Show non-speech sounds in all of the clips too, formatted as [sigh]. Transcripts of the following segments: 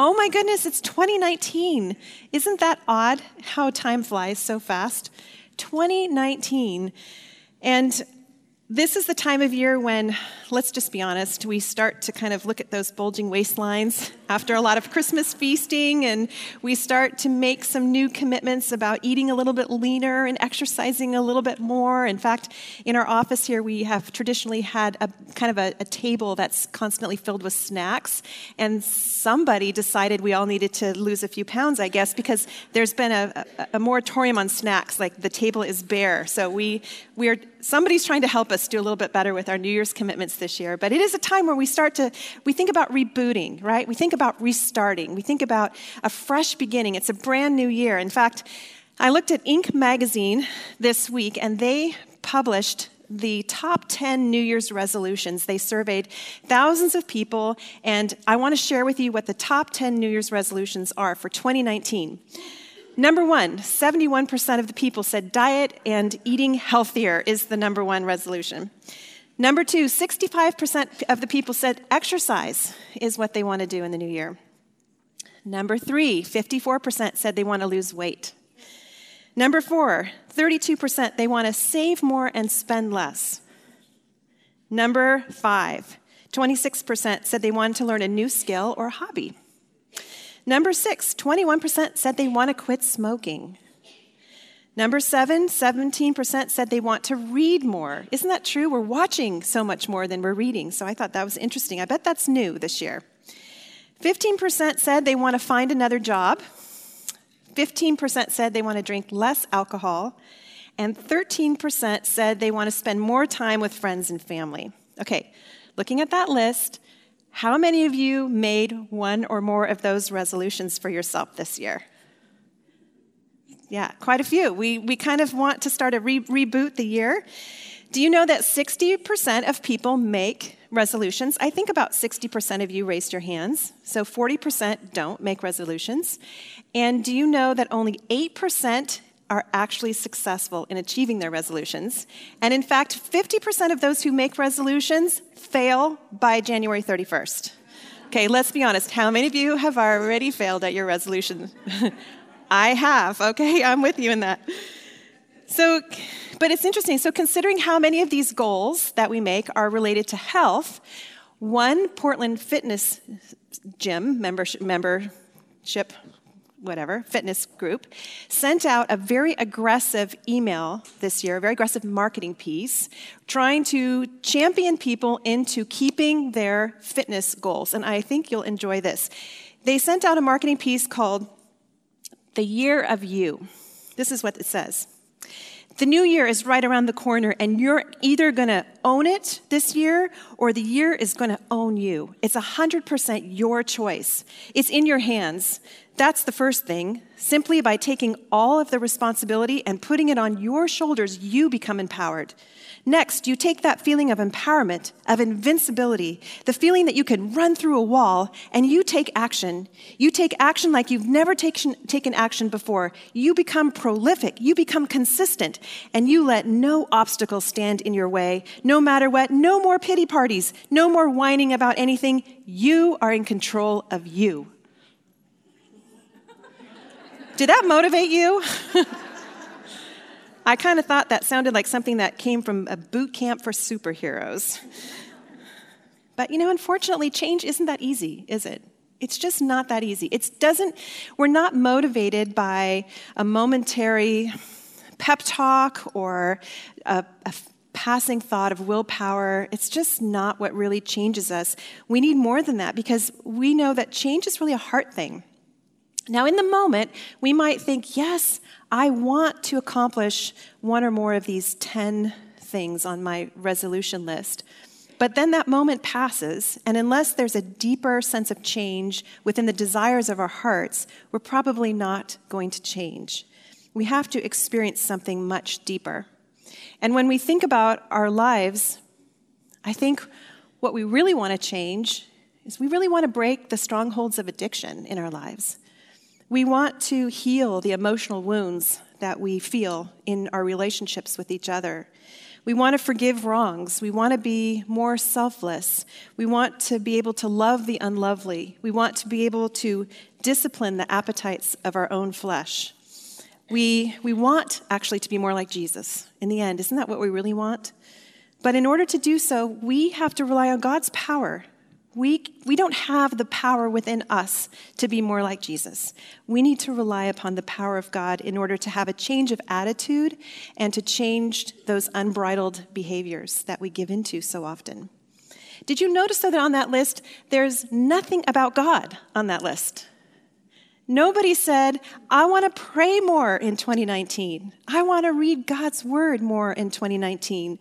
Oh my goodness, it's 2019. Isn't that odd how time flies so fast? 2019. And this is the time of year when, let's just be honest, we start to kind of look at those bulging waistlines after a lot of Christmas feasting, and we start to make some new commitments about eating a little bit leaner and exercising a little bit more. In fact, in our office here, we have traditionally had a kind of a, a table that's constantly filled with snacks, and somebody decided we all needed to lose a few pounds, I guess, because there's been a, a, a moratorium on snacks, like the table is bare. So we, we are, somebody's trying to help us do a little bit better with our New Year's commitments this year. But it is a time where we start to, we think about rebooting, right? We think about restarting. We think about a fresh beginning. It's a brand new year. In fact, I looked at Inc. magazine this week, and they published the top 10 New Year's resolutions. They surveyed thousands of people, and I want to share with you what the top 10 New Year's resolutions are for 2019. Number one, 71% of the people said diet and eating healthier is the number one resolution. Number two, 65% of the people said exercise is what they want to do in the new year. Number three, 54% said they want to lose weight. Number four, 32% they want to save more and spend less. Number five, 26% said they wanted to learn a new skill or hobby. Number six, 21% said they want to quit smoking. Number seven, 17% said they want to read more. Isn't that true? We're watching so much more than we're reading. So I thought that was interesting. I bet that's new this year. 15% said they want to find another job. 15% said they want to drink less alcohol. And 13% said they want to spend more time with friends and family. Okay, looking at that list, how many of you made one or more of those resolutions for yourself this year? Yeah, quite a few. We, we kind of want to start a re- reboot the year. Do you know that 60% of people make resolutions? I think about 60% of you raised your hands, so 40% don't make resolutions. And do you know that only 8% are actually successful in achieving their resolutions? And in fact, 50% of those who make resolutions fail by January 31st. Okay, let's be honest. How many of you have already failed at your resolution? [laughs] I have, okay? [laughs] I'm with you in that. So, but it's interesting. So, considering how many of these goals that we make are related to health, one Portland Fitness Gym membership, membership whatever, fitness group, sent out a very aggressive email this year, a very aggressive marketing piece, trying to champion people into keeping their fitness goals. And I think you'll enjoy this. They sent out a marketing piece called the year of you. This is what it says. The new year is right around the corner, and you're either going to own it this year or the year is going to own you. It's 100% your choice. It's in your hands. That's the first thing. Simply by taking all of the responsibility and putting it on your shoulders, you become empowered. Next, you take that feeling of empowerment, of invincibility, the feeling that you can run through a wall, and you take action. You take action like you've never taken, taken action before. You become prolific, you become consistent, and you let no obstacle stand in your way. No matter what, no more pity parties, no more whining about anything. You are in control of you. Did that motivate you? [laughs] I kind of thought that sounded like something that came from a boot camp for superheroes. But you know, unfortunately, change isn't that easy, is it? It's just not that easy. It doesn't, we're not motivated by a momentary pep talk or a, a passing thought of willpower. It's just not what really changes us. We need more than that because we know that change is really a heart thing. Now, in the moment, we might think, yes, I want to accomplish one or more of these 10 things on my resolution list. But then that moment passes, and unless there's a deeper sense of change within the desires of our hearts, we're probably not going to change. We have to experience something much deeper. And when we think about our lives, I think what we really want to change is we really want to break the strongholds of addiction in our lives. We want to heal the emotional wounds that we feel in our relationships with each other. We want to forgive wrongs. We want to be more selfless. We want to be able to love the unlovely. We want to be able to discipline the appetites of our own flesh. We, we want actually to be more like Jesus in the end. Isn't that what we really want? But in order to do so, we have to rely on God's power. We, we don't have the power within us to be more like Jesus. We need to rely upon the power of God in order to have a change of attitude and to change those unbridled behaviors that we give into so often. Did you notice, though, that on that list, there's nothing about God on that list? Nobody said, I want to pray more in 2019. I want to read God's word more in 2019.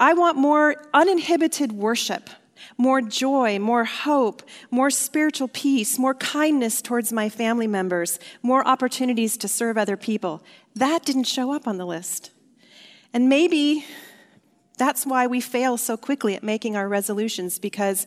I want more uninhibited worship, more joy, more hope, more spiritual peace, more kindness towards my family members, more opportunities to serve other people. That didn't show up on the list. And maybe that's why we fail so quickly at making our resolutions because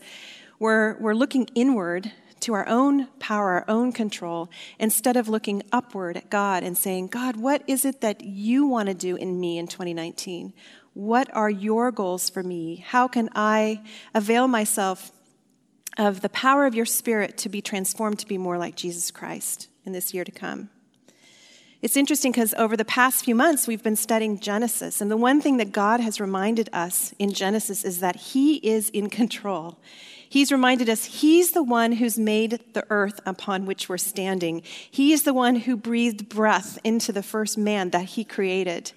we're, we're looking inward to our own power, our own control, instead of looking upward at God and saying, God, what is it that you want to do in me in 2019? What are your goals for me? How can I avail myself of the power of your Spirit to be transformed to be more like Jesus Christ in this year to come? It's interesting because over the past few months, we've been studying Genesis. And the one thing that God has reminded us in Genesis is that He is in control. He's reminded us He's the one who's made the earth upon which we're standing. He is the one who breathed breath into the first man that He created.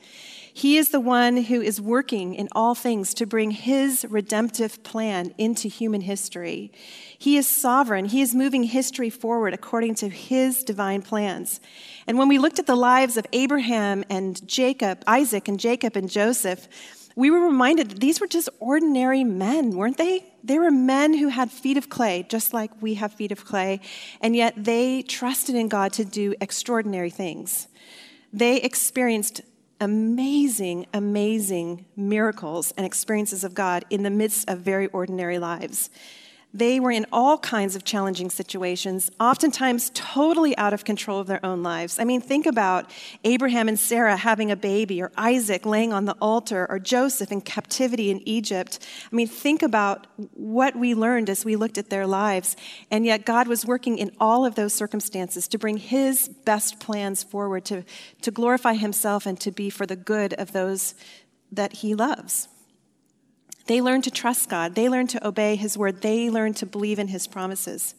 He is the one who is working in all things to bring his redemptive plan into human history. He is sovereign. He is moving history forward according to his divine plans. And when we looked at the lives of Abraham and Jacob, Isaac and Jacob and Joseph, we were reminded that these were just ordinary men, weren't they? They were men who had feet of clay, just like we have feet of clay, and yet they trusted in God to do extraordinary things. They experienced amazing, amazing miracles and experiences of God in the midst of very ordinary lives. They were in all kinds of challenging situations, oftentimes totally out of control of their own lives. I mean, think about Abraham and Sarah having a baby, or Isaac laying on the altar, or Joseph in captivity in Egypt. I mean, think about what we learned as we looked at their lives. And yet, God was working in all of those circumstances to bring His best plans forward, to, to glorify Himself and to be for the good of those that He loves. They learn to trust God. They learn to obey His word. They learn to believe in His promises.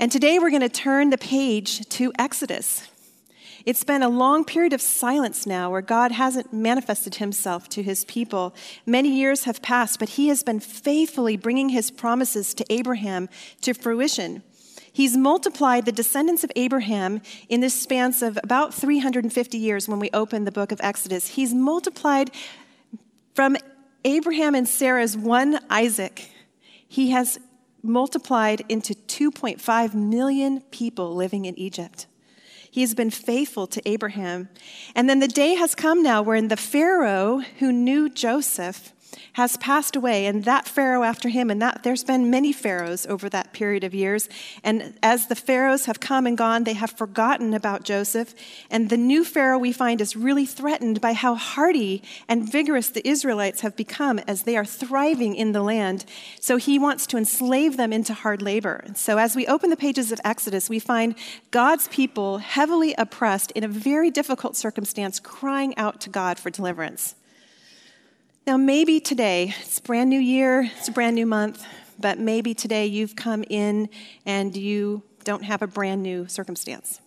And today we're going to turn the page to Exodus. It's been a long period of silence now where God hasn't manifested himself to his people. Many years have passed, but he has been faithfully bringing his promises to Abraham to fruition. He's multiplied the descendants of Abraham in this span of about 350 years when we open the book of Exodus. He's multiplied from Abraham and Sarah's one Isaac, he has multiplied into 2.5 million people living in Egypt. He has been faithful to Abraham. And then the day has come now wherein the Pharaoh who knew Joseph has passed away, and that Pharaoh after him, and that there's been many Pharaohs over that period of years. And as the Pharaohs have come and gone, they have forgotten about Joseph. And the new Pharaoh we find is really threatened by how hardy and vigorous the Israelites have become as they are thriving in the land. So he wants to enslave them into hard labor. So as we open the pages of Exodus, we find God's people heavily oppressed in a very difficult circumstance, crying out to God for deliverance. Now, maybe today, it's a brand new year, it's a brand new month, but maybe today you've come in and you don't have a brand new circumstance.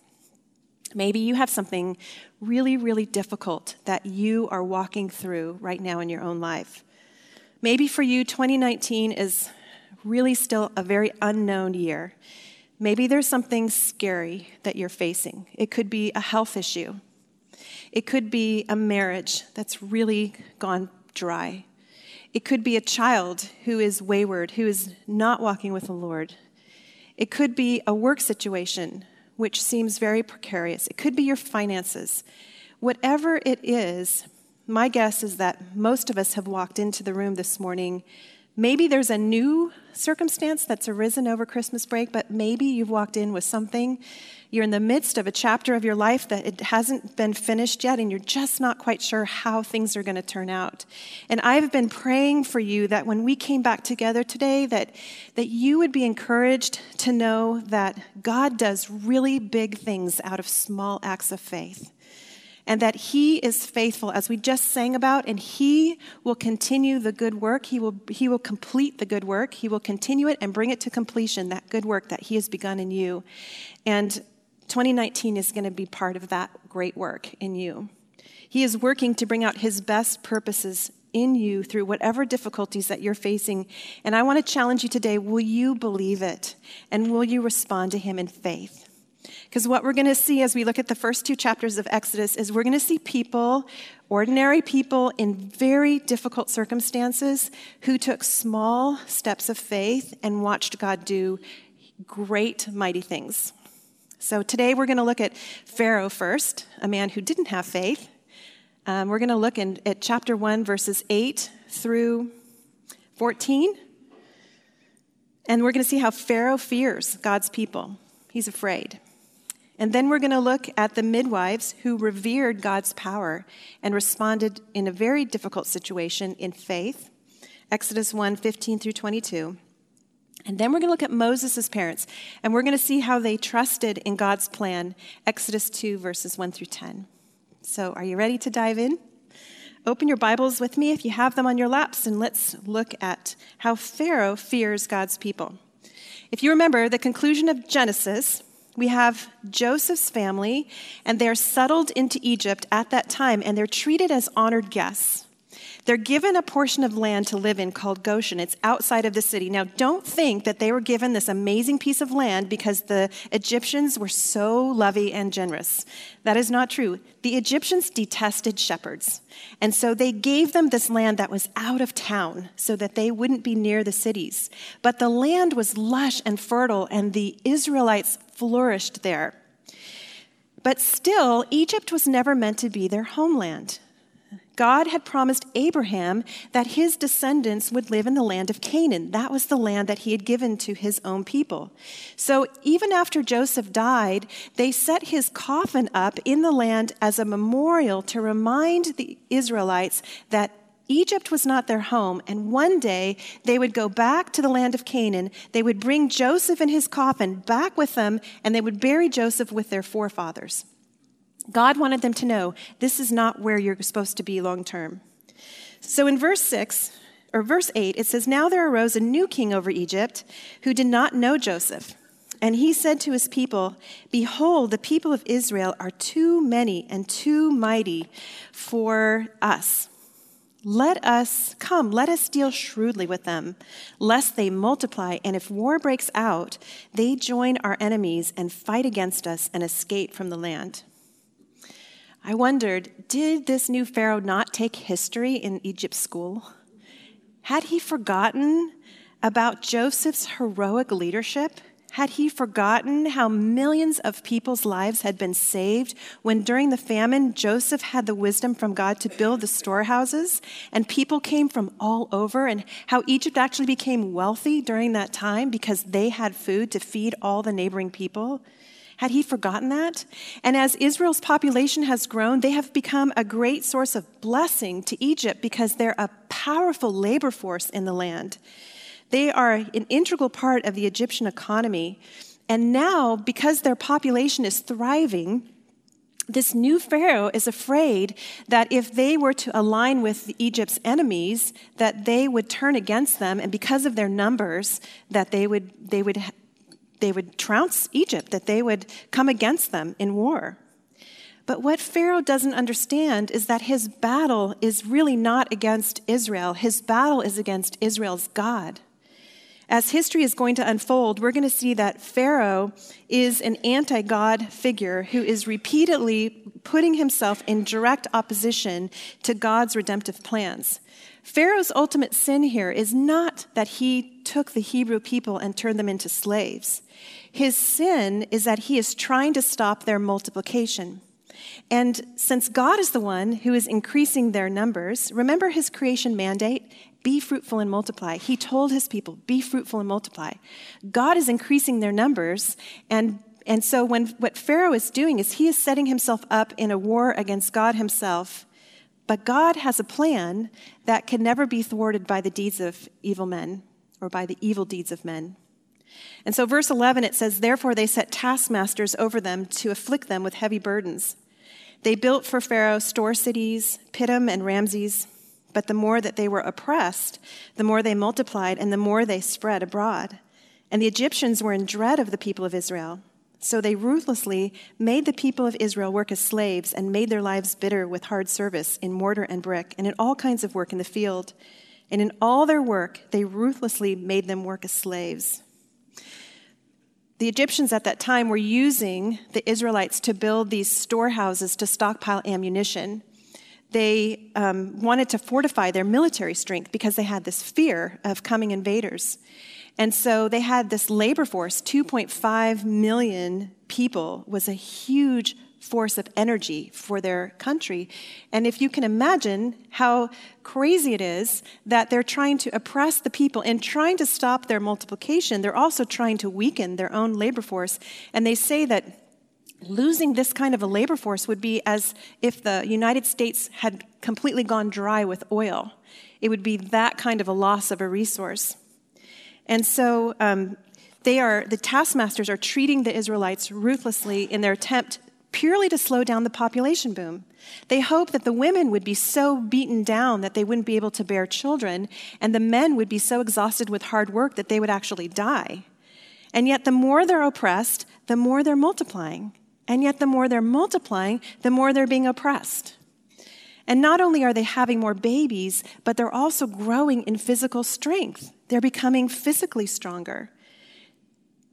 Maybe you have something really, really difficult that you are walking through right now in your own life. Maybe for you, 2019 is really still a very unknown year. Maybe there's something scary that you're facing. It could be a health issue, it could be a marriage that's really gone dry. It could be a child who is wayward, who is not walking with the Lord. It could be a work situation which seems very precarious. It could be your finances. Whatever it is, my guess is that most of us have walked into the room this morning Maybe there's a new circumstance that's arisen over Christmas break, but maybe you've walked in with something. You're in the midst of a chapter of your life that it hasn't been finished yet, and you're just not quite sure how things are going to turn out. And I've been praying for you that when we came back together today, that, that you would be encouraged to know that God does really big things out of small acts of faith and that He is faithful, as we just sang about, and He will continue the good work. He will, he will complete the good work. He will continue it and bring it to completion, that good work that He has begun in you. And 2019 is going to be part of that great work in you. He is working to bring out His best purposes in you through whatever difficulties that you're facing. And I want to challenge you today will you believe it? And will you respond to Him in faith? Because what we're going to see as we look at the first two chapters of Exodus is we're going to see people, ordinary people in very difficult circumstances, who took small steps of faith and watched God do great, mighty things. So today we're going to look at Pharaoh first, a man who didn't have faith. Um, we're going to look in, at chapter 1, verses 8 through 14. And we're going to see how Pharaoh fears God's people. He's afraid. And then we're going to look at the midwives who revered God's power and responded in a very difficult situation in faith. Exodus 1 15 through 22. And then we're going to look at Moses' parents, and we're going to see how they trusted in God's plan. Exodus 2, verses 1 through 10. So, are you ready to dive in? Open your Bibles with me if you have them on your laps, and let's look at how Pharaoh fears God's people. If you remember the conclusion of Genesis, we have Joseph's family, and they're settled into Egypt at that time, and they're treated as honored guests. They're given a portion of land to live in called Goshen. It's outside of the city. Now, don't think that they were given this amazing piece of land because the Egyptians were so lovey and generous. That is not true. The Egyptians detested shepherds. And so they gave them this land that was out of town so that they wouldn't be near the cities. But the land was lush and fertile, and the Israelites flourished there. But still, Egypt was never meant to be their homeland. God had promised Abraham that his descendants would live in the land of Canaan. That was the land that he had given to his own people. So even after Joseph died, they set his coffin up in the land as a memorial to remind the Israelites that Egypt was not their home, and one day they would go back to the land of Canaan. They would bring Joseph and his coffin back with them, and they would bury Joseph with their forefathers. God wanted them to know this is not where you're supposed to be long term. So in verse 6, or verse 8, it says, Now there arose a new king over Egypt who did not know Joseph. And he said to his people, Behold, the people of Israel are too many and too mighty for us. Let us come, let us deal shrewdly with them, lest they multiply, and if war breaks out, they join our enemies and fight against us and escape from the land. I wondered did this new Pharaoh not take history in Egypt school? Had he forgotten about Joseph's heroic leadership? Had he forgotten how millions of people's lives had been saved when during the famine Joseph had the wisdom from God to build the storehouses and people came from all over and how Egypt actually became wealthy during that time because they had food to feed all the neighboring people? Had he forgotten that? And as Israel's population has grown, they have become a great source of blessing to Egypt because they're a powerful labor force in the land. They are an integral part of the Egyptian economy. And now, because their population is thriving, this new pharaoh is afraid that if they were to align with egypt's enemies that they would turn against them and because of their numbers that they would they would they would trounce Egypt, that they would come against them in war. But what Pharaoh doesn't understand is that his battle is really not against Israel. His battle is against Israel's God. As history is going to unfold, we're going to see that Pharaoh is an anti God figure who is repeatedly putting himself in direct opposition to God's redemptive plans. Pharaoh's ultimate sin here is not that he took the Hebrew people and turned them into slaves. His sin is that he is trying to stop their multiplication. And since God is the one who is increasing their numbers, remember his creation mandate be fruitful and multiply. He told his people, be fruitful and multiply. God is increasing their numbers. And, and so, when, what Pharaoh is doing is he is setting himself up in a war against God himself. But God has a plan that can never be thwarted by the deeds of evil men or by the evil deeds of men. And so, verse 11, it says, Therefore they set taskmasters over them to afflict them with heavy burdens. They built for Pharaoh store cities, Pithom and Ramses. But the more that they were oppressed, the more they multiplied and the more they spread abroad. And the Egyptians were in dread of the people of Israel. So they ruthlessly made the people of Israel work as slaves and made their lives bitter with hard service in mortar and brick and in all kinds of work in the field. And in all their work, they ruthlessly made them work as slaves. The Egyptians at that time were using the Israelites to build these storehouses to stockpile ammunition. They um, wanted to fortify their military strength because they had this fear of coming invaders. And so they had this labor force, 2.5 million people was a huge force of energy for their country. And if you can imagine how crazy it is that they're trying to oppress the people and trying to stop their multiplication, they're also trying to weaken their own labor force. And they say that losing this kind of a labor force would be as if the United States had completely gone dry with oil. It would be that kind of a loss of a resource. And so um, they are, the taskmasters are treating the Israelites ruthlessly in their attempt purely to slow down the population boom. They hope that the women would be so beaten down that they wouldn't be able to bear children, and the men would be so exhausted with hard work that they would actually die. And yet, the more they're oppressed, the more they're multiplying. And yet, the more they're multiplying, the more they're being oppressed. And not only are they having more babies, but they're also growing in physical strength. They're becoming physically stronger.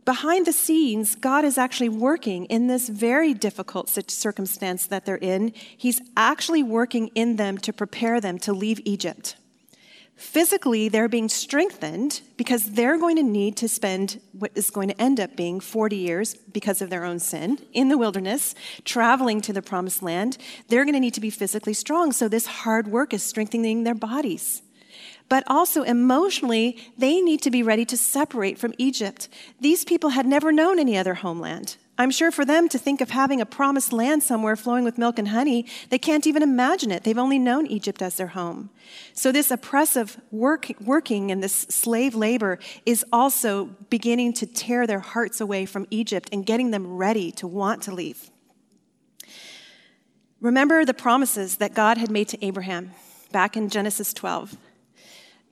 Behind the scenes, God is actually working in this very difficult circumstance that they're in. He's actually working in them to prepare them to leave Egypt. Physically, they're being strengthened because they're going to need to spend what is going to end up being 40 years because of their own sin in the wilderness, traveling to the promised land. They're going to need to be physically strong. So, this hard work is strengthening their bodies. But also emotionally, they need to be ready to separate from Egypt. These people had never known any other homeland. I'm sure for them to think of having a promised land somewhere flowing with milk and honey, they can't even imagine it. They've only known Egypt as their home. So, this oppressive work, working and this slave labor is also beginning to tear their hearts away from Egypt and getting them ready to want to leave. Remember the promises that God had made to Abraham back in Genesis 12.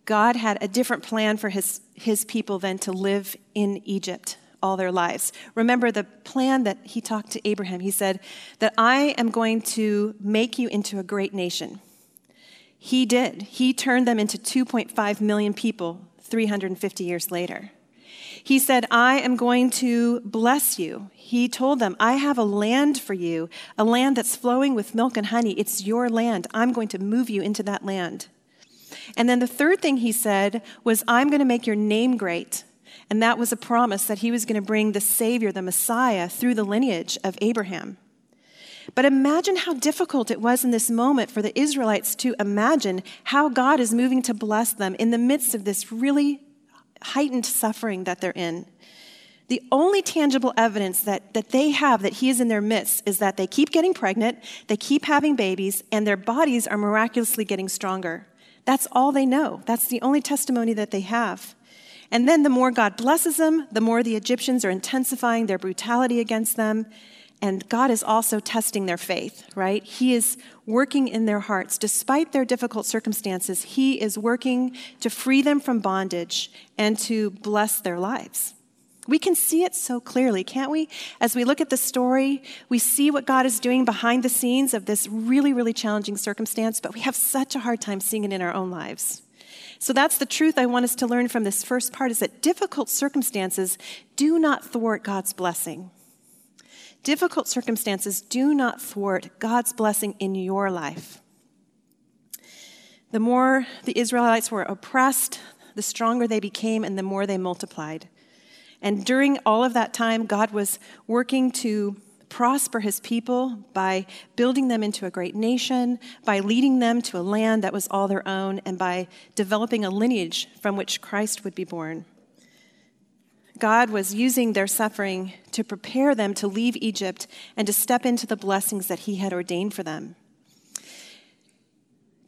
God had a different plan for his, his people than to live in Egypt all their lives. Remember the plan that he talked to Abraham. He said that I am going to make you into a great nation. He did. He turned them into 2.5 million people 350 years later. He said, I am going to bless you. He told them, I have a land for you, a land that's flowing with milk and honey. It's your land. I'm going to move you into that land. And then the third thing he said was, I'm going to make your name great. And that was a promise that he was going to bring the Savior, the Messiah, through the lineage of Abraham. But imagine how difficult it was in this moment for the Israelites to imagine how God is moving to bless them in the midst of this really heightened suffering that they're in. The only tangible evidence that, that they have that He is in their midst is that they keep getting pregnant, they keep having babies, and their bodies are miraculously getting stronger. That's all they know. That's the only testimony that they have. And then the more God blesses them, the more the Egyptians are intensifying their brutality against them. And God is also testing their faith, right? He is working in their hearts. Despite their difficult circumstances, He is working to free them from bondage and to bless their lives. We can see it so clearly, can't we? As we look at the story, we see what God is doing behind the scenes of this really, really challenging circumstance, but we have such a hard time seeing it in our own lives. So that's the truth I want us to learn from this first part is that difficult circumstances do not thwart God's blessing. Difficult circumstances do not thwart God's blessing in your life. The more the Israelites were oppressed, the stronger they became and the more they multiplied. And during all of that time, God was working to prosper his people by building them into a great nation, by leading them to a land that was all their own, and by developing a lineage from which Christ would be born. God was using their suffering to prepare them to leave Egypt and to step into the blessings that he had ordained for them.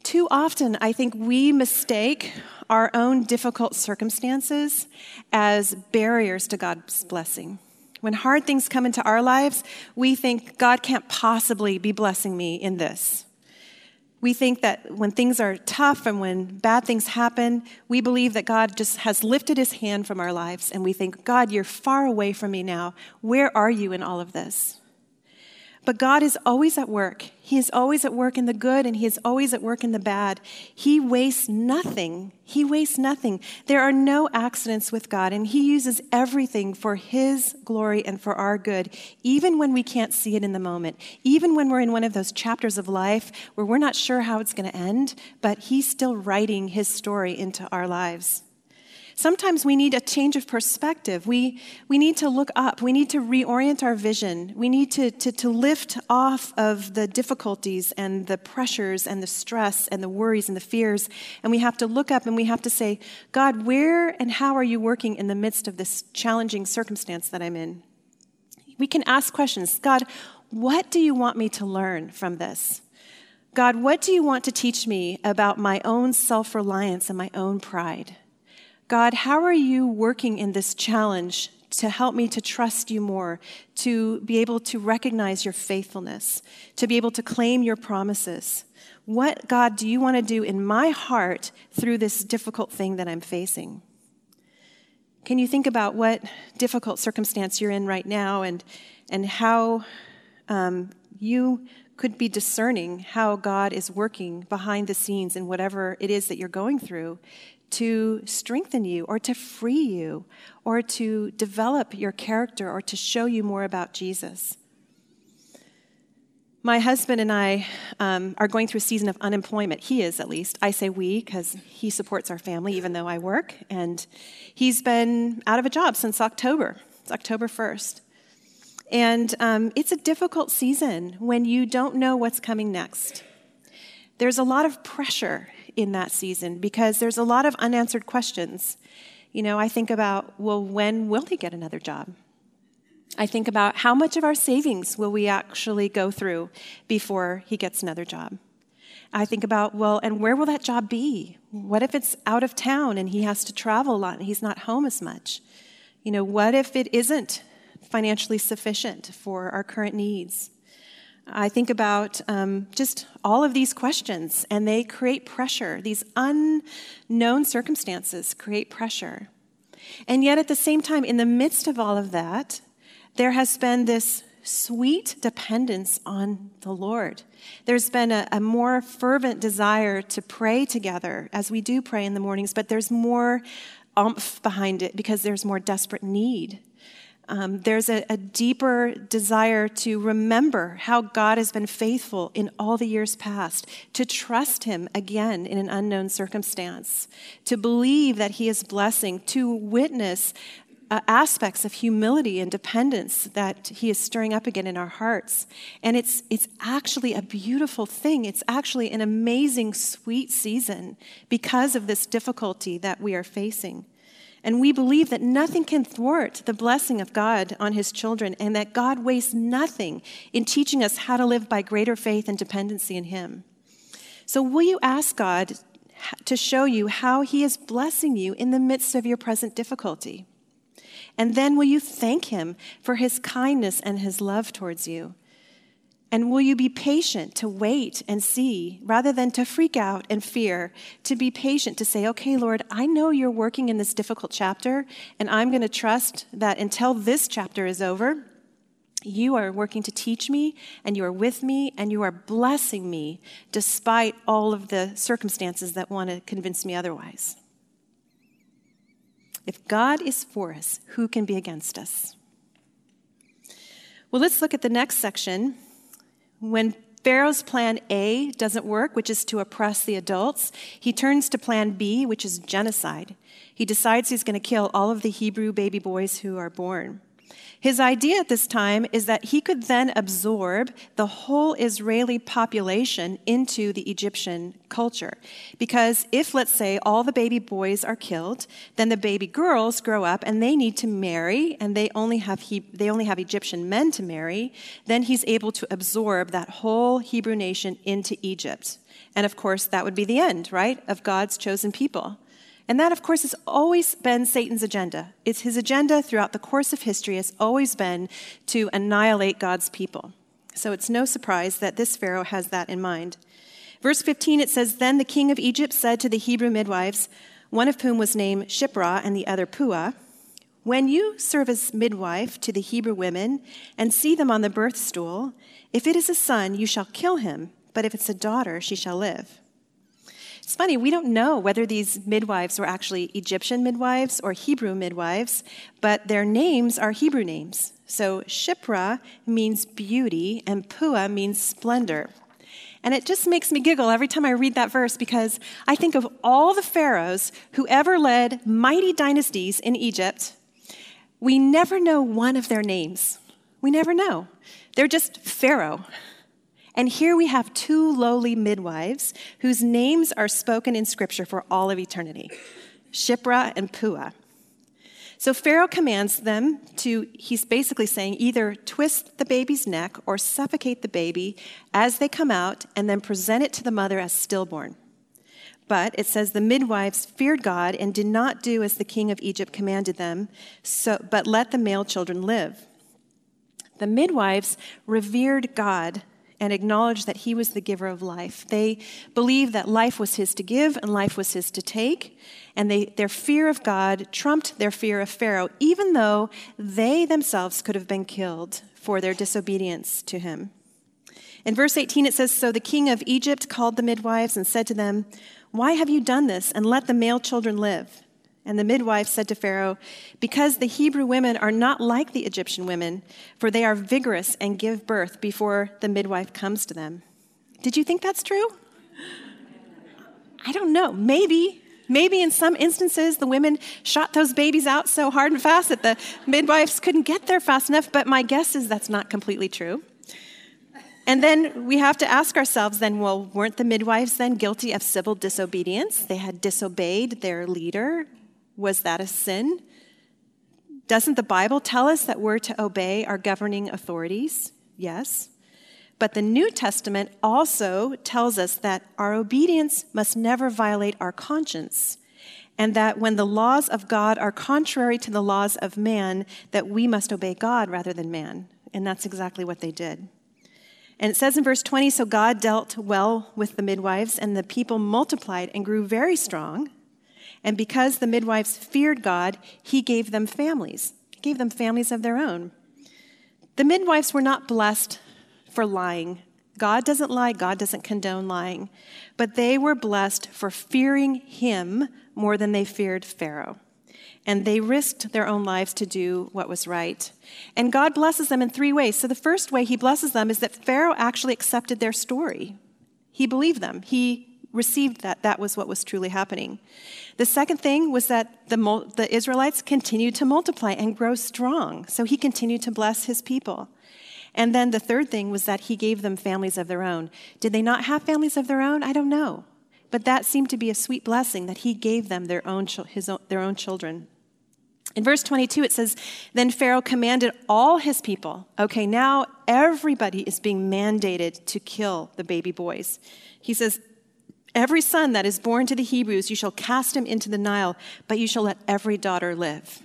Too often, I think we mistake our own difficult circumstances as barriers to God's blessing. When hard things come into our lives, we think God can't possibly be blessing me in this. We think that when things are tough and when bad things happen, we believe that God just has lifted his hand from our lives, and we think, God, you're far away from me now. Where are you in all of this? But God is always at work. He is always at work in the good and He is always at work in the bad. He wastes nothing. He wastes nothing. There are no accidents with God, and He uses everything for His glory and for our good, even when we can't see it in the moment, even when we're in one of those chapters of life where we're not sure how it's going to end, but He's still writing His story into our lives. Sometimes we need a change of perspective. We, we need to look up. We need to reorient our vision. We need to, to, to lift off of the difficulties and the pressures and the stress and the worries and the fears. And we have to look up and we have to say, God, where and how are you working in the midst of this challenging circumstance that I'm in? We can ask questions God, what do you want me to learn from this? God, what do you want to teach me about my own self reliance and my own pride? God, how are you working in this challenge to help me to trust you more, to be able to recognize your faithfulness, to be able to claim your promises? What, God, do you want to do in my heart through this difficult thing that I'm facing? Can you think about what difficult circumstance you're in right now and, and how um, you could be discerning how God is working behind the scenes in whatever it is that you're going through to strengthen you or to free you or to develop your character or to show you more about Jesus. My husband and I um, are going through a season of unemployment. He is, at least. I say we because he supports our family, even though I work. And he's been out of a job since October. It's October 1st. And um, it's a difficult season when you don't know what's coming next. There's a lot of pressure in that season because there's a lot of unanswered questions. You know, I think about, well, when will he get another job? I think about how much of our savings will we actually go through before he gets another job? I think about, well, and where will that job be? What if it's out of town and he has to travel a lot and he's not home as much? You know, what if it isn't financially sufficient for our current needs? I think about um, just all of these questions, and they create pressure. These unknown circumstances create pressure. And yet, at the same time, in the midst of all of that, there has been this sweet dependence on the Lord. There's been a, a, more fervent desire to pray together as we do pray in the mornings, but there's more umph behind it because there's more desperate need. Um, there's a, a deeper desire to remember how God has been faithful in all the years past, to trust Him again in an unknown circumstance, to believe that He is blessing, to witness uh, aspects of humility and dependence that he is stirring up again in our hearts. And it's, it's actually a beautiful thing. It's actually an amazing, sweet season because of this difficulty that we are facing. And we believe that nothing can thwart the blessing of God on his children and that God wastes nothing in teaching us how to live by greater faith and dependency in him. So, will you ask God to show you how he is blessing you in the midst of your present difficulty? And then will you thank him for his kindness and his love towards you? And will you be patient to wait and see rather than to freak out and fear? To be patient to say, okay, Lord, I know you're working in this difficult chapter, and I'm going to trust that until this chapter is over, you are working to teach me, and you are with me, and you are blessing me despite all of the circumstances that want to convince me otherwise. If God is for us, who can be against us? Well, let's look at the next section when Pharaoh's plan A doesn't work, which is to oppress the adults, he turns to plan B, which is genocide. He decides he's going to kill all of the Hebrew baby boys who are born. His idea at this time is that he could then absorb the whole Israeli population into the Egyptian culture. Because if, let's say, all the baby boys are killed, then the baby girls grow up and they need to marry, and they only have, he- they only have Egyptian men to marry, then he's able to absorb that whole Hebrew nation into Egypt. And of course, that would be the end, right, of God's chosen people. And that, of course, has always been Satan's agenda. It's his agenda throughout the course of history has always been to annihilate God's people. So it's no surprise that this Pharaoh has that in mind. Verse 15, it says, Then the king of Egypt said to the Hebrew midwives, one of whom was named Shiphrah and the other Puah, When you serve as midwife to the Hebrew women and see them on the birth stool, if it is a son, you shall kill him, but if it's a daughter, she shall live. It's funny, we don't know whether these midwives were actually Egyptian midwives or Hebrew midwives, but their names are Hebrew names. So Shiphrah means beauty, and Puah means splendor. And it just makes me giggle every time I read that verse because I think of all the pharaohs who ever led mighty dynasties in Egypt. We never know one of their names. We never know. They're just Pharaoh. And here we have two lowly midwives whose names are spoken in Scripture for all of eternity Shiphrah and Puah. So Pharaoh commands them to, he's basically saying, either twist the baby's neck or suffocate the baby as they come out and then present it to the mother as stillborn. But it says the midwives feared God and did not do as the king of Egypt commanded them, so, but let the male children live. The midwives revered God and acknowledged that he was the giver of life. They believed that life was his to give and life was his to take, and they, their fear of God trumped their fear of Pharaoh, even though they themselves could have been killed for their disobedience to him. In verse 18, it says So the king of Egypt called the midwives and said to them, Why have you done this? And let the male children live. And the midwife said to Pharaoh, Because the Hebrew women are not like the Egyptian women, for they are vigorous and give birth before the midwife comes to them. Did you think that's true? I don't know. Maybe. Maybe in some instances the women shot those babies out so hard and fast that the midwives couldn't get there fast enough, but my guess is that's not completely true. And then we have to ask ourselves then, well, weren't the midwives then guilty of civil disobedience? They had disobeyed their leader was that a sin? Doesn't the Bible tell us that we're to obey our governing authorities? Yes. But the New Testament also tells us that our obedience must never violate our conscience, and that when the laws of God are contrary to the laws of man, that we must obey God rather than man. And that's exactly what they did. And it says in verse 20 So God dealt well with the midwives, and the people multiplied and grew very strong. And because the midwives feared God, he gave them families, he gave them families of their own. The midwives were not blessed for lying. God doesn't lie, God doesn't condone lying. But they were blessed for fearing him more than they feared Pharaoh. And they risked their own lives to do what was right. And God blesses them in three ways. So the first way he blesses them is that Pharaoh actually accepted their story. He believed them. He received that that was what was truly happening. The second thing was that the, the Israelites continued to multiply and grow strong. So he continued to bless his people. And then the third thing was that he gave them families of their own. Did they not have families of their own? I don't know. But that seemed to be a sweet blessing that he gave them their own, his own, their own children. In verse 22, it says, Then Pharaoh commanded all his people. Okay, now everybody is being mandated to kill the baby boys. He says, Every son that is born to the Hebrews, you shall cast him into the Nile, but you shall let every daughter live.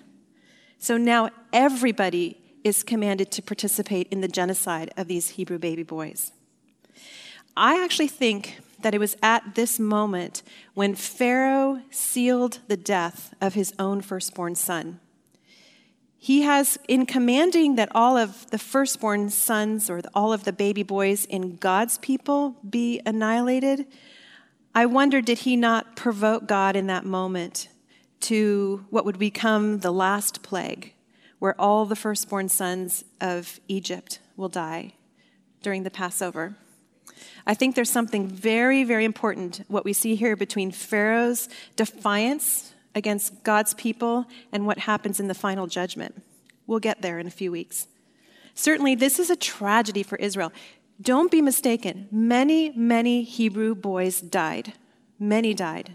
So now everybody is commanded to participate in the genocide of these Hebrew baby boys. I actually think that it was at this moment when Pharaoh sealed the death of his own firstborn son. He has, in commanding that all of the firstborn sons or all of the baby boys in God's people be annihilated, I wonder, did he not provoke God in that moment to what would become the last plague, where all the firstborn sons of Egypt will die during the Passover? I think there's something very, very important what we see here between Pharaoh's defiance against God's people and what happens in the final judgment. We'll get there in a few weeks. Certainly, this is a tragedy for Israel. Don't be mistaken. Many, many Hebrew boys died. Many died.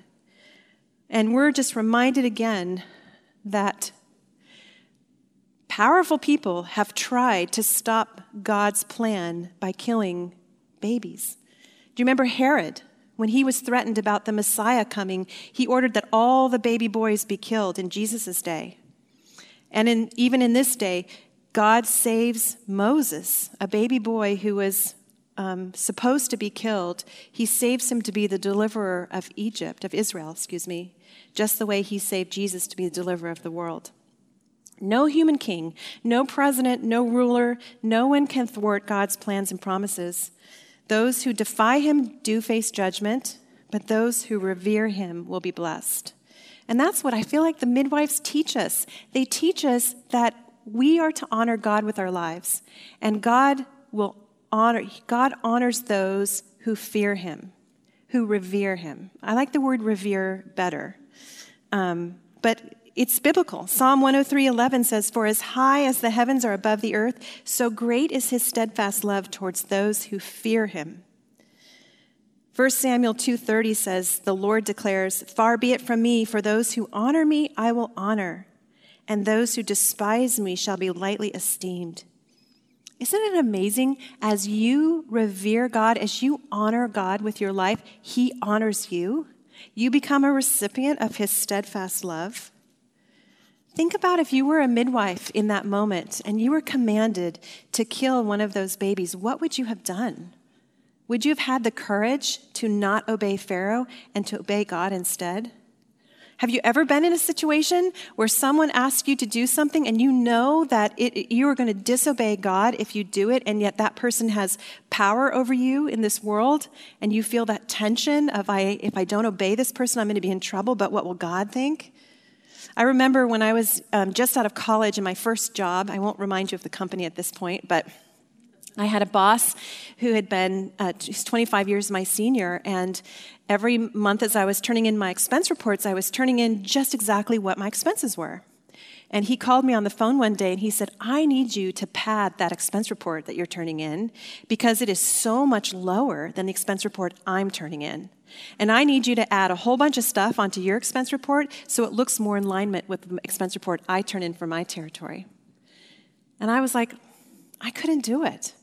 And we're just reminded again that powerful people have tried to stop God's plan by killing babies. Do you remember Herod? When he was threatened about the Messiah coming, he ordered that all the baby boys be killed in Jesus' day. And in, even in this day, God saves Moses, a baby boy who was um, supposed to be killed. He saves him to be the deliverer of Egypt, of Israel, excuse me, just the way he saved Jesus to be the deliverer of the world. No human king, no president, no ruler, no one can thwart God's plans and promises. Those who defy him do face judgment, but those who revere him will be blessed. And that's what I feel like the midwives teach us. They teach us that we are to honor God with our lives, and God will honor, God honors those who fear him, who revere him. I like the word revere better. Um, but it's biblical. Psalm 103:11 says, "For as high as the heavens are above the earth, so great is his steadfast love towards those who fear him." 1 Samuel 2:30 says, "The Lord declares, far be it from me, for those who honor me I will honor, and those who despise me shall be lightly esteemed. Isn't it amazing? As you revere God, as you honor God with your life, He honors you. You become a recipient of His steadfast love. Think about if you were a midwife in that moment and you were commanded to kill one of those babies, what would you have done? Would you have had the courage to not obey Pharaoh and to obey God instead? Have you ever been in a situation where someone asks you to do something and you know that it, you are going to disobey God if you do it, and yet that person has power over you in this world, and you feel that tension of, I, if I don't obey this person, I'm going to be in trouble, but what will God think? I remember when I was um, just out of college in my first job, I won't remind you of the company at this point, but I had a boss who had been uh, 25 years my senior, and every month as I was turning in my expense reports, I was turning in just exactly what my expenses were. And he called me on the phone one day and he said, I need you to pad that expense report that you're turning in because it is so much lower than the expense report I'm turning in. And I need you to add a whole bunch of stuff onto your expense report so it looks more in alignment with the expense report I turn in for my territory. And I was like, I couldn't do it.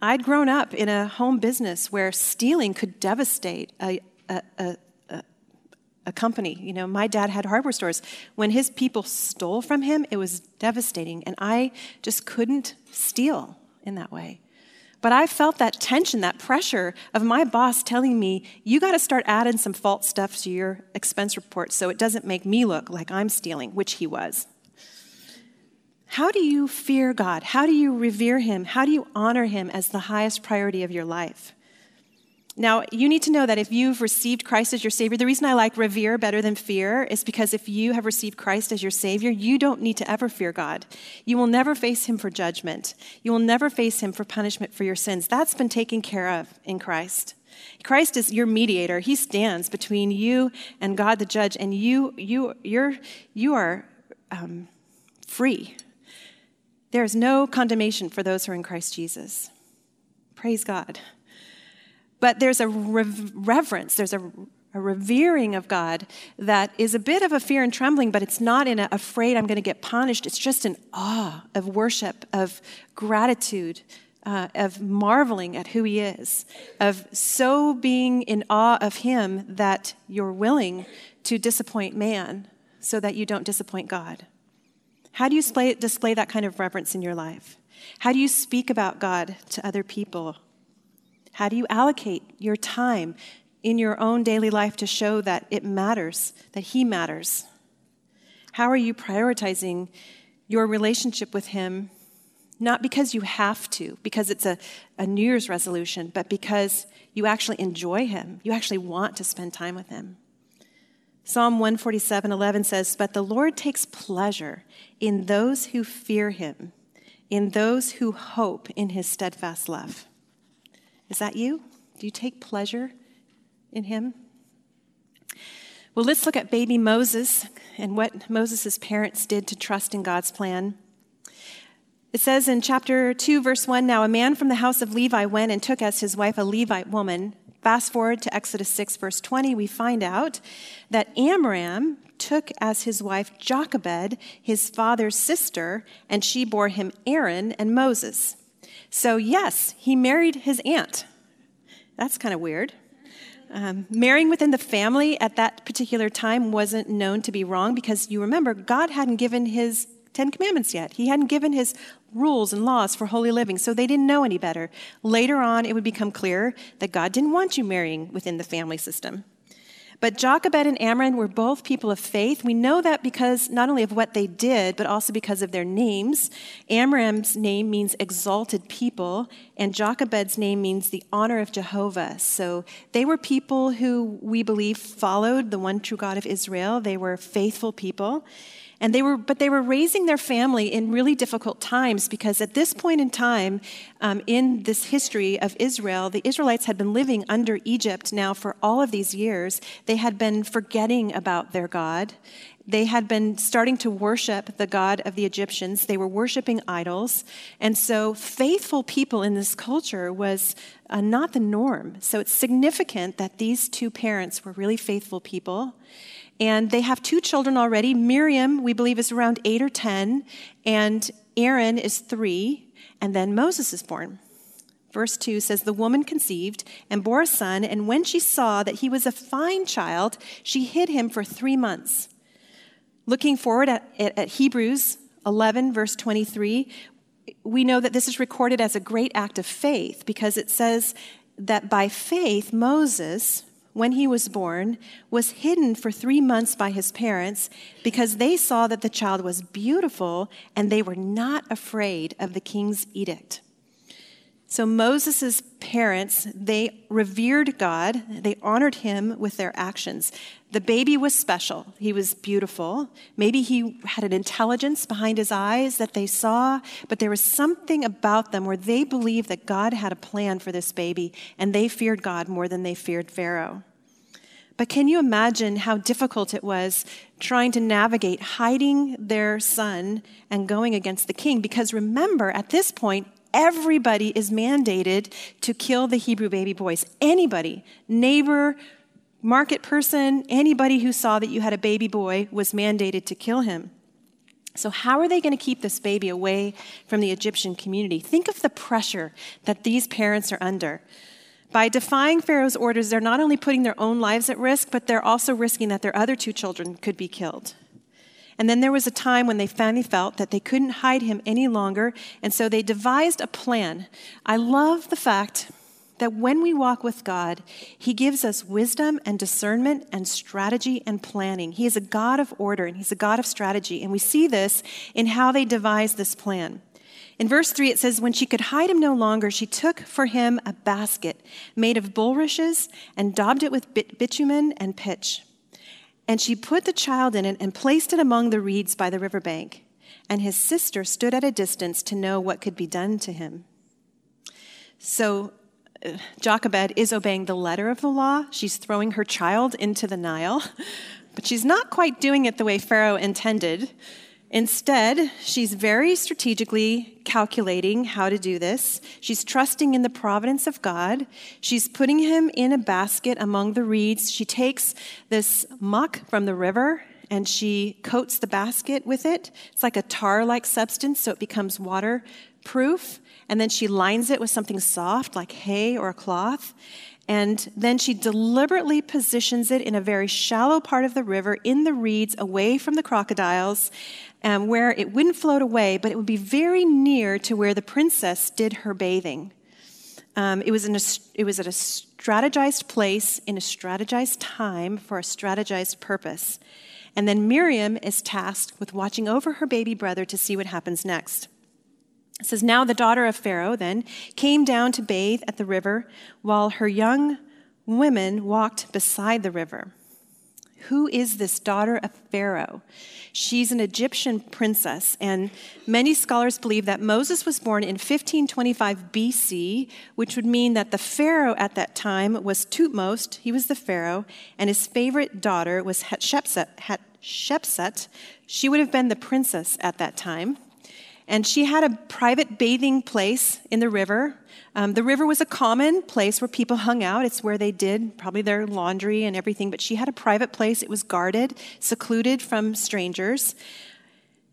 I'd grown up in a home business where stealing could devastate a, a, a, a, company. You know, my dad had hardware stores. When his people stole from him, it was devastating, and I just couldn't steal in that way. But I felt that tension, that pressure of my boss telling me, you got to start adding some false stuff to your expense report so it doesn't make me look like I'm stealing, which he was. How do you fear God? How do you revere Him? How do you honor Him as the highest priority of your life? Now, you need to know that if you've received Christ as your Savior, the reason I like revere better than fear is because if you have received Christ as your Savior, you don't need to ever fear God. You will never face Him for judgment. You will never face Him for punishment for your sins. That's been taken care of in Christ. Christ is your mediator. He stands between you and God the judge, and you, you, you're, you are um, free there is no condemnation for those who are in Christ Jesus. Praise God. But there's a reverence, there's a, a, revering of God that is a bit of a fear and trembling, but it's not in a afraid I'm going to get punished. It's just an awe of worship, of gratitude, uh, of marveling at who He is, of so being in awe of Him that you're willing to disappoint man so that you don't disappoint God. How do you display, display that kind of reverence in your life? How do you speak about God to other people? How do you allocate your time in your own daily life to show that it matters, that He matters? How are you prioritizing your relationship with Him, not because you have to, because it's a, a New Year's resolution, but because you actually enjoy Him? You actually want to spend time with Him. Psalm 147 11 says, But the Lord takes pleasure in those who fear him, in those who hope in his steadfast love. Is that you? Do you take pleasure in him? Well, let's look at baby Moses and what Moses' parents did to trust in God's plan. It says in chapter 2, verse 1 Now a man from the house of Levi went and took as his wife a Levite woman. Fast forward to Exodus 6, verse 20, we find out that Amram took as his wife Jochebed, his father's sister, and she bore him Aaron and Moses. So, yes, he married his aunt. That's kind of weird. Um, marrying within the family at that particular time wasn't known to be wrong because you remember, God hadn't given his Ten Commandments yet. He hadn't given his rules and laws for holy living, so they didn't know any better. Later on, it would become clear that God didn't want you marrying within the family system. But Jochebed and Amram were both people of faith. We know that because not only of what they did, but also because of their names. Amram's name means exalted people, and Jochebed's name means the honor of Jehovah. So they were people who we believe followed the one true God of Israel. They were faithful people. And they were, but they were raising their family in really difficult times because at this point in time um, in this history of Israel, the Israelites had been living under Egypt now for all of these years. They had been forgetting about their God. They had been starting to worship the God of the Egyptians. They were worshiping idols. And so, faithful people in this culture was uh, not the norm. So, it's significant that these two parents were really faithful people. And they have two children already. Miriam, we believe, is around eight or 10, and Aaron is three, and then Moses is born. Verse 2 says, The woman conceived and bore a son, and when she saw that he was a fine child, she hid him for three months. Looking forward at, at, at Hebrews 11, verse 23, we know that this is recorded as a great act of faith because it says that by faith, Moses, when he was born, was hidden for three months by his parents because they saw that the child was beautiful and they were not afraid of the king's edict. So Moses' parents, they revered God, they honored him with their actions. The baby was special. He was beautiful. Maybe he had an intelligence behind his eyes that they saw, but there was something about them where they believed that God had a plan for this baby, and they feared God more than they feared Pharaoh. But can you imagine how difficult it was trying to navigate hiding their son and going against the king? Because remember, at this point, everybody is mandated to kill the Hebrew baby boys. Anybody, neighbor, market person, anybody who saw that you had a baby boy was mandated to kill him. So, how are they going to keep this baby away from the Egyptian community? Think of the pressure that these parents are under. By defying Pharaoh's orders, they're not only putting their own lives at risk, but they're also risking that their other two children could be killed. And then there was a time when they finally felt that they couldn't hide him any longer, and so they devised a plan. I love the fact that when we walk with God, He gives us wisdom and discernment and strategy and planning. He is a God of order and He's a God of strategy, and we see this in how they devised this plan. In verse 3, it says, When she could hide him no longer, she took for him a basket made of bulrushes and daubed it with bitumen and pitch. And she put the child in it and placed it among the reeds by the riverbank. And his sister stood at a distance to know what could be done to him. So uh, Jochebed is obeying the letter of the law. She's throwing her child into the Nile, [laughs] but she's not quite doing it the way Pharaoh intended. Instead, she's very strategically calculating how to do this. She's trusting in the providence of God. She's putting him in a basket among the reeds. She takes this muck from the river and she coats the basket with it. It's like a tar like substance, so it becomes waterproof. And then she lines it with something soft, like hay or a cloth. And then she deliberately positions it in a very shallow part of the river in the reeds away from the crocodiles um, where it wouldn't float away, but it would be very near to where the princess did her bathing. Um, it, was in a, it was at a strategized place in a strategized time for a strategized purpose. And then Miriam is tasked with watching over her baby brother to see what happens next. It says, Now the daughter of Pharaoh then came down to bathe at the river while her young women walked beside the river. Who is this daughter of Pharaoh? She's an Egyptian princess, and many scholars believe that Moses was born in 1525 BC, which would mean that the Pharaoh at that time was Thutmose, he was the Pharaoh, and his favorite daughter was Hatshepsut. Hatshepsut. She would have been the princess at that time. And she had a private bathing place in the river. Um, the river was a common place where people hung out. It's where they did probably their laundry and everything, but she had a private place. It was guarded, secluded from strangers.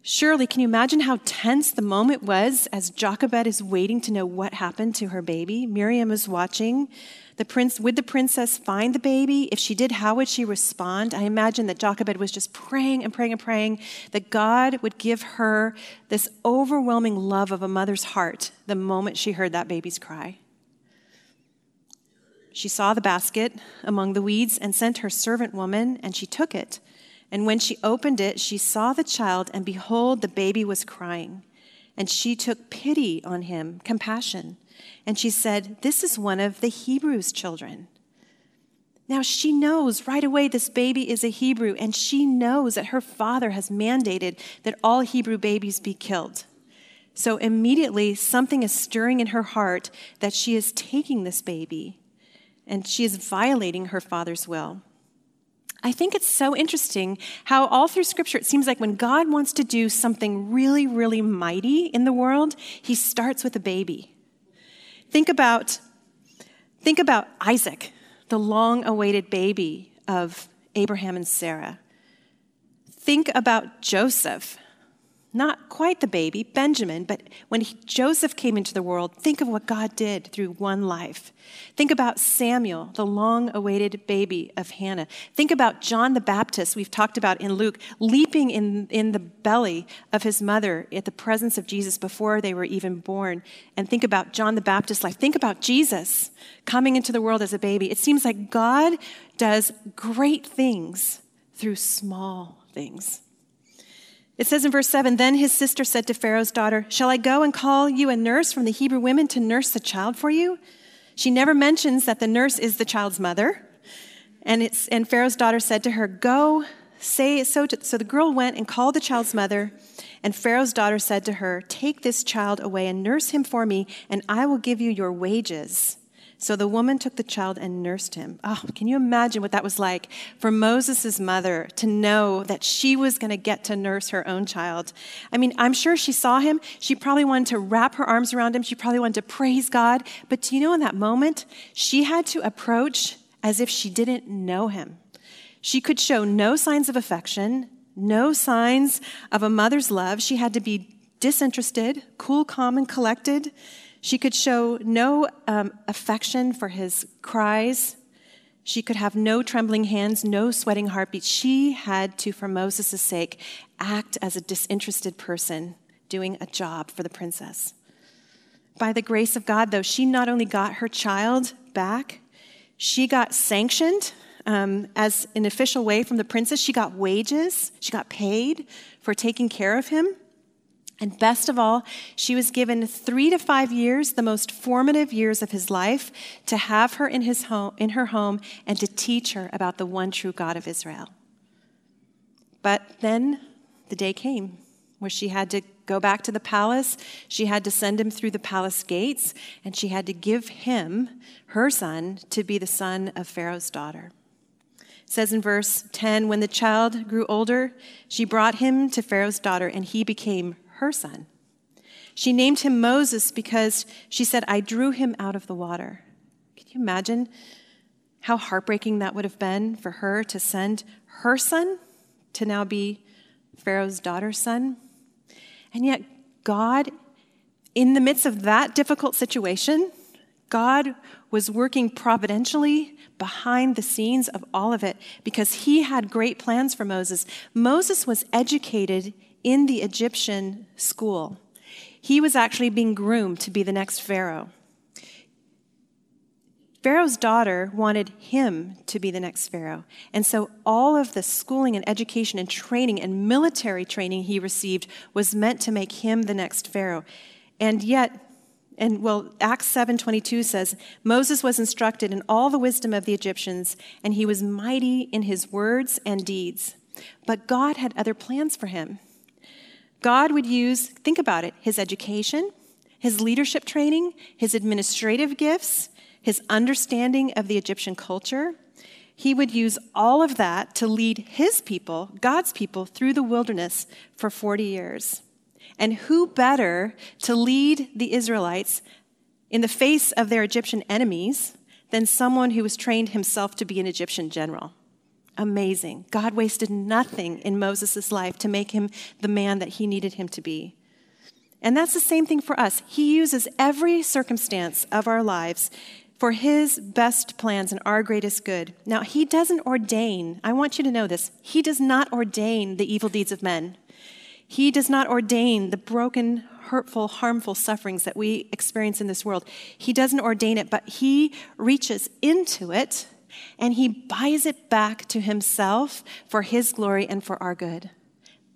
Surely, can you imagine how tense the moment was as Jochebed is waiting to know what happened to her baby? Miriam is watching. The prince, would the princess find the baby? If she did, how would she respond? I imagine that Jochebed was just praying and praying and praying that God would give her this overwhelming love of a mother's heart the moment she heard that baby's cry. She saw the basket among the weeds and sent her servant woman, and she took it. And when she opened it, she saw the child, and behold, the baby was crying. And she took pity on him, compassion. And she said, This is one of the Hebrews' children. Now she knows right away this baby is a Hebrew, and she knows that her father has mandated that all Hebrew babies be killed. So immediately, something is stirring in her heart that she is taking this baby and she is violating her father's will. I think it's so interesting how all through Scripture it seems like when God wants to do something really, really mighty in the world, he starts with a baby. Think about, think about Isaac, the long awaited baby of Abraham and Sarah. Think about Joseph, not quite the baby, Benjamin, but when he, Joseph came into the world, think of what God did through one life. Think about Samuel, the long awaited baby of Hannah. Think about John the Baptist, we've talked about in Luke, leaping in, in the belly of his mother at the presence of Jesus before they were even born. And think about John the Baptist's life. Think about Jesus coming into the world as a baby. It seems like God does great things through small things. It says in verse 7 Then his sister said to Pharaoh's daughter, Shall I go and call you a nurse from the Hebrew women to nurse the child for you? She never mentions that the nurse is the child's mother. And, it's, and Pharaoh's daughter said to her, Go, say so. To, so the girl went and called the child's mother. And Pharaoh's daughter said to her, Take this child away and nurse him for me, and I will give you your wages. So the woman took the child and nursed him. Oh, can you imagine what that was like for Moses' mother to know that she was going to get to nurse her own child? I mean, I'm sure she saw him. She probably wanted to wrap her arms around him. She probably wanted to praise God. But do you know in that moment, she had to approach as if she didn't know him. She could show no signs of affection, no signs of a mother's love. She had to be disinterested, cool, calm, and collected. She could show no um, affection for his cries. She could have no trembling hands, no sweating heartbeat. She had to, for Moses' sake, act as a disinterested person doing a job for the princess. By the grace of God, though, she not only got her child back, she got sanctioned um, as an official way from the princess. She got wages, she got paid for taking care of him. And best of all, she was given three to five years, the most formative years of his life, to have her in, his home, in her home and to teach her about the one true God of Israel. But then the day came where she had to go back to the palace. She had to send him through the palace gates, and she had to give him, her son, to be the son of Pharaoh's daughter. It says in verse 10 When the child grew older, she brought him to Pharaoh's daughter, and he became her son. She named him Moses because she said, I drew him out of the water. Can you imagine how heartbreaking that would have been for her to send her son to now be Pharaoh's daughter's son? And yet, God, in the midst of that difficult situation, God was working providentially behind the scenes of all of it because he had great plans for Moses. Moses was educated in the Egyptian school. He was actually being groomed to be the next Pharaoh. Pharaoh's daughter wanted him to be the next Pharaoh. And so all of the schooling and education and training and military training he received was meant to make him the next Pharaoh. And yet, and well, Acts 7:22 says, Moses was instructed in all the wisdom of the Egyptians, and he was mighty in his words and deeds. But God had other plans for him. God would use, think about it, his education, his leadership training, his administrative gifts, his understanding of the Egyptian culture. He would use all of that to lead his people, God's people, through the wilderness for 40 years. And who better to lead the Israelites in the face of their Egyptian enemies than someone who was trained himself to be an Egyptian general? Amazing. God wasted nothing in Moses' life to make him the man that he needed him to be. And that's the same thing for us. He uses every circumstance of our lives for his best plans and our greatest good. Now, he doesn't ordain, I want you to know this, he does not ordain the evil deeds of men. He does not ordain the broken, hurtful, harmful sufferings that we experience in this world. He doesn't ordain it, but he reaches into it and he buys it back to himself for his glory and for our good.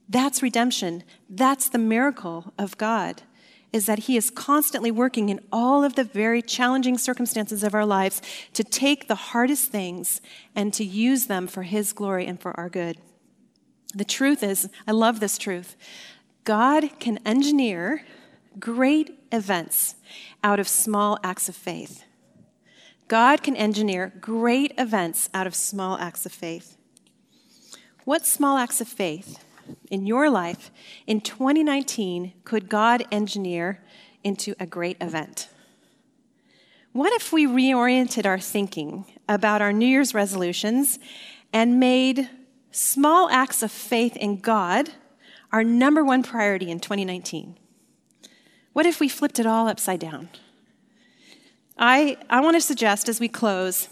That's redemption. That's the miracle of God is that He is constantly working in all of the very challenging circumstances of our lives to take the hardest things and to use them for His glory and for our good. The truth is, I love this truth God can engineer great events out of small acts of faith. God can engineer great events out of small acts of faith. What small acts of faith in your life in 2019 could God engineer into a great event? What if we reoriented our thinking about our New Year's resolutions and made small acts of faith in God our number one priority in 2019? What if we flipped it all upside down? I, I want to suggest as we close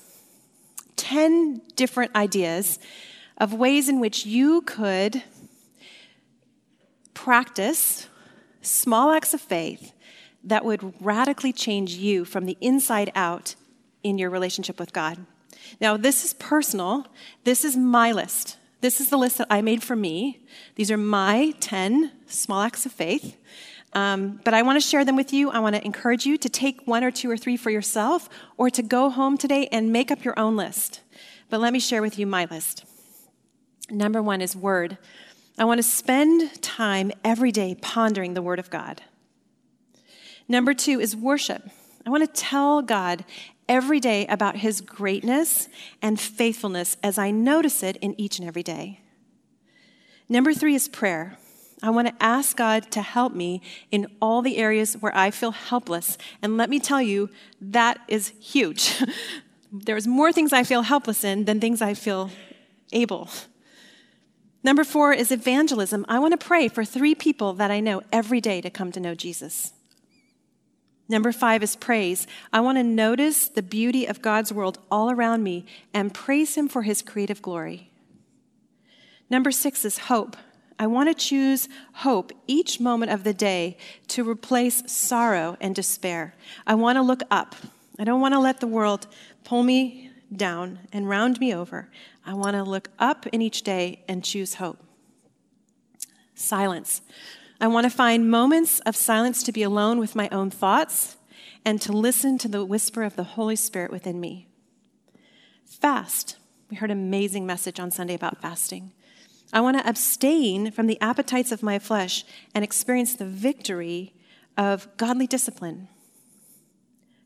10 different ideas of ways in which you could practice small acts of faith that would radically change you from the inside out in your relationship with God. Now, this is personal. This is my list. This is the list that I made for me. These are my 10 small acts of faith. Um, but I want to share them with you. I want to encourage you to take one or two or three for yourself or to go home today and make up your own list. But let me share with you my list. Number one is word. I want to spend time every day pondering the Word of God. Number two is worship. I want to tell God every day about His greatness and faithfulness as I notice it in each and every day. Number three is prayer. I want to ask God to help me in all the areas where I feel helpless. And let me tell you, that is huge. [laughs] There's more things I feel helpless in than things I feel able. Number four is evangelism. I want to pray for three people that I know every day to come to know Jesus. Number five is praise. I want to notice the beauty of God's world all around me and praise Him for His creative glory. Number six is hope. I want to choose hope each moment of the day to replace sorrow and despair. I want to look up. I don't want to let the world pull me down and round me over. I want to look up in each day and choose hope. Silence. I want to find moments of silence to be alone with my own thoughts and to listen to the whisper of the Holy Spirit within me. Fast. We heard an amazing message on Sunday about fasting. I want to abstain from the appetites of my flesh and experience the victory of godly discipline.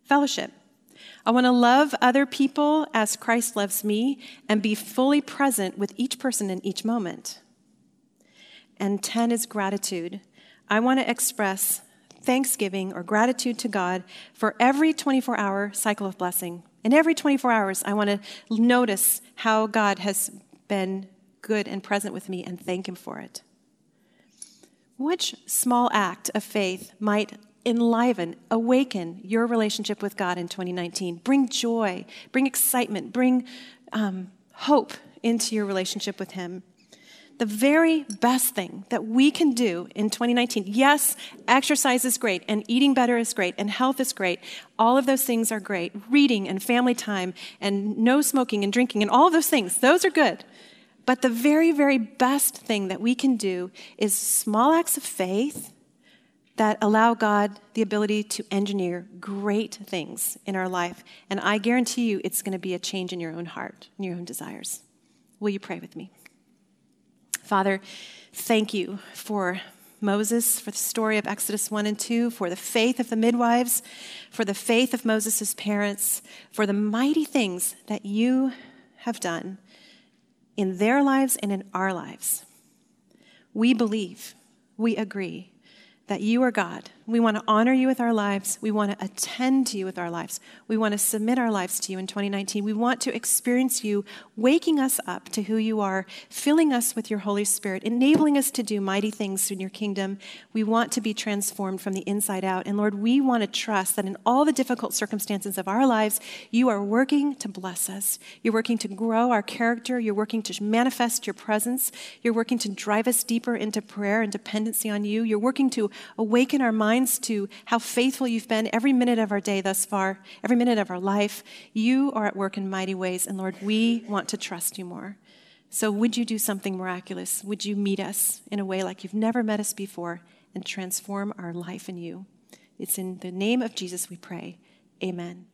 Fellowship. I want to love other people as Christ loves me and be fully present with each person in each moment. And 10 is gratitude. I want to express thanksgiving or gratitude to God for every 24 hour cycle of blessing. And every 24 hours, I want to notice how God has been good and present with me and thank Him for it. Which small act of faith might enliven, awaken your relationship with God in 2019. Bring joy, bring excitement, bring um, hope into your relationship with Him. The very best thing that we can do in 2019, yes, exercise is great, and eating better is great, and health is great. All of those things are great. Reading and family time, and no smoking and drinking, and all of those things, those are good. But the very, very best thing that we can do is small acts of faith that allow God the ability to engineer great things in our life. And I guarantee you it's going to be a change in your own heart and your own desires. Will you pray with me? Father, thank you for Moses, for the story of Exodus 1 and 2, for the faith of the midwives, for the faith of Moses' parents, for the mighty things that you have done in their lives and in our lives. We believe, we agree that you are God. We want to honor you with our lives. We want to attend to you with our lives. We want to submit our lives to you in 2019. We want to experience you waking us up to who you are, filling us with your Holy Spirit, enabling us to do mighty things in your kingdom. We want to be transformed from the inside out. And Lord, we want to trust that in all the difficult circumstances of our lives, you are working to bless us. You're working to grow our character. You're working to manifest your presence. You're working to drive us deeper into prayer and dependency on you. You're working to awaken our minds to how faithful you've been every minute of our day thus far, every minute of our life. You are at work in mighty ways, and Lord, we want to trust you more. So, would you do something miraculous? Would you meet us in a way like you've never met us before and transform our life in you? It's in the name of Jesus we pray. Amen.